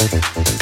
Gracias.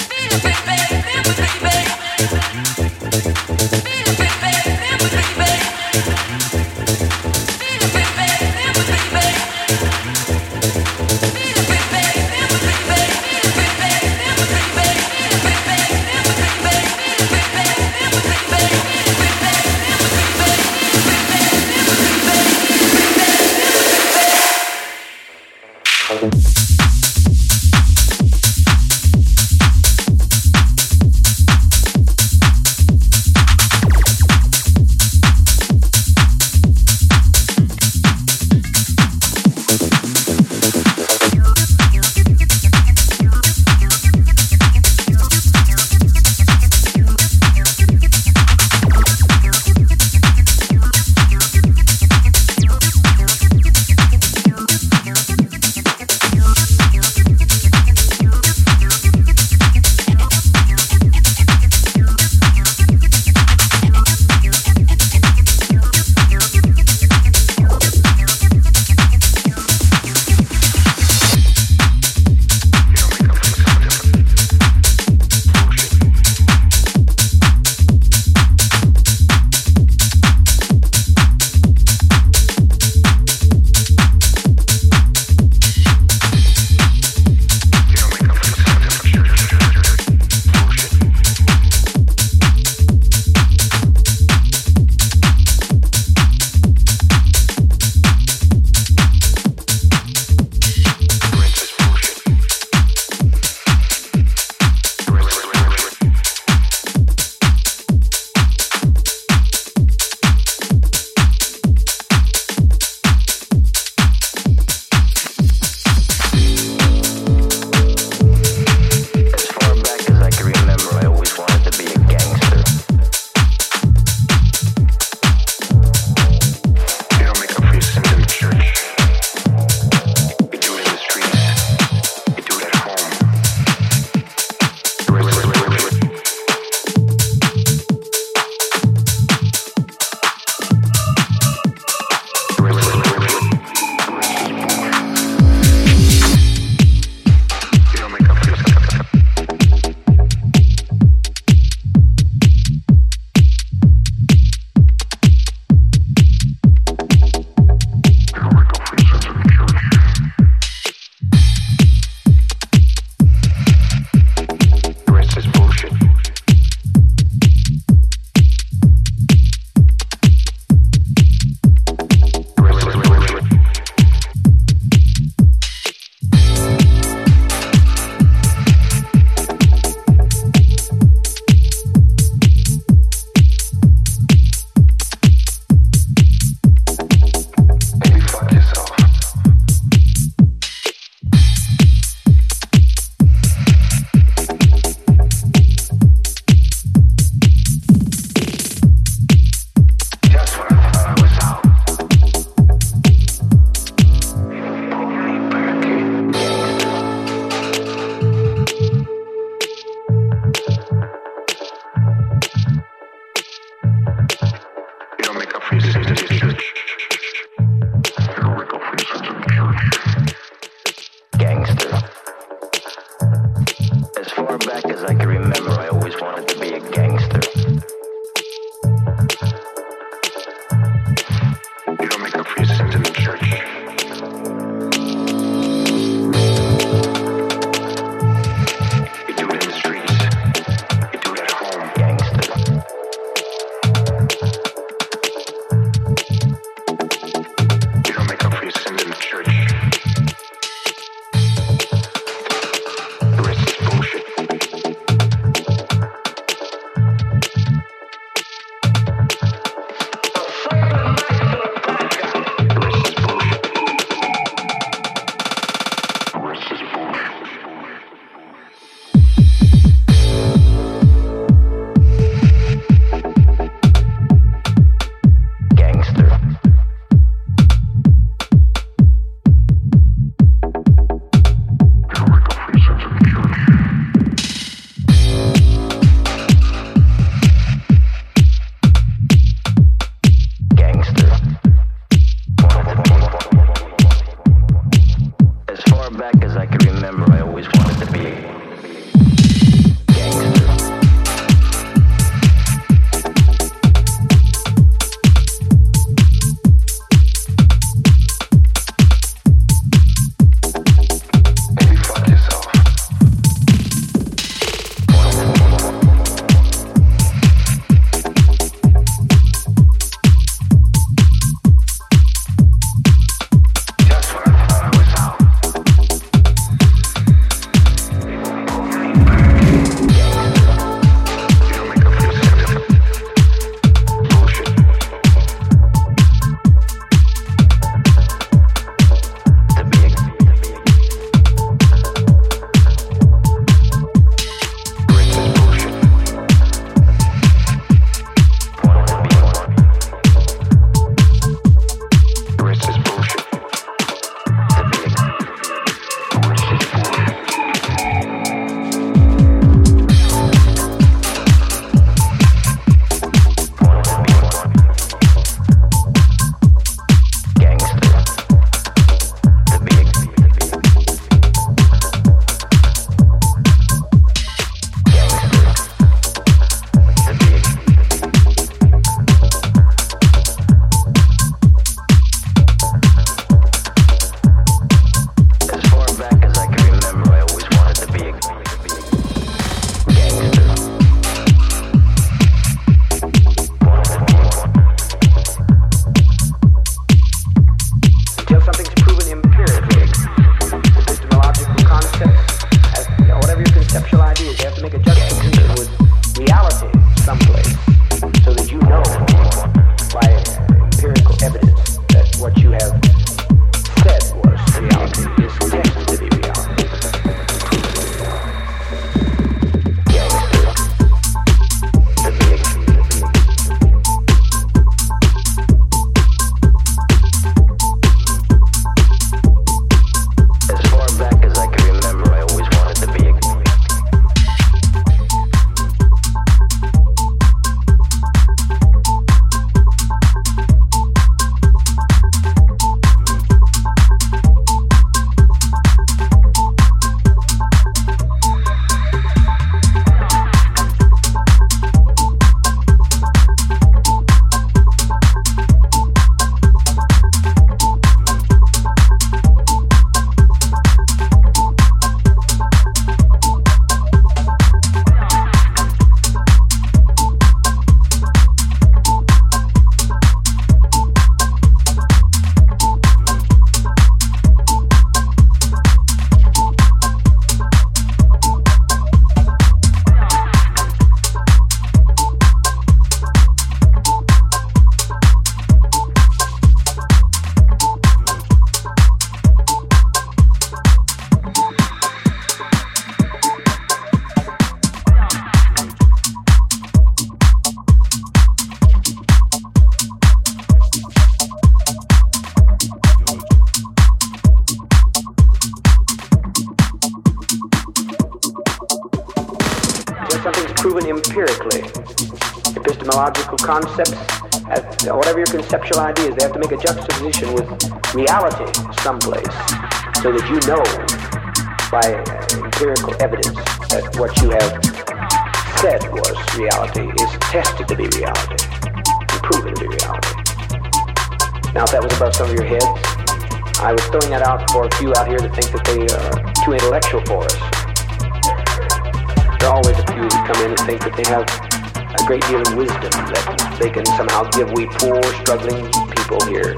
Can somehow give we poor, struggling people here,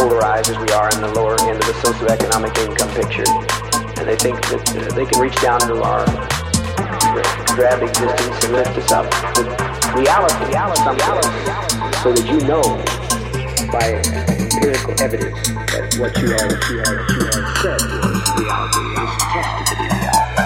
polarized as we are in the lower end of the socioeconomic income picture. And they think that uh, they can reach down into our drab existence and lift us up reality, reality, reality, so that you know by empirical evidence that what you have, you have, you have said was reality is tested to be reality.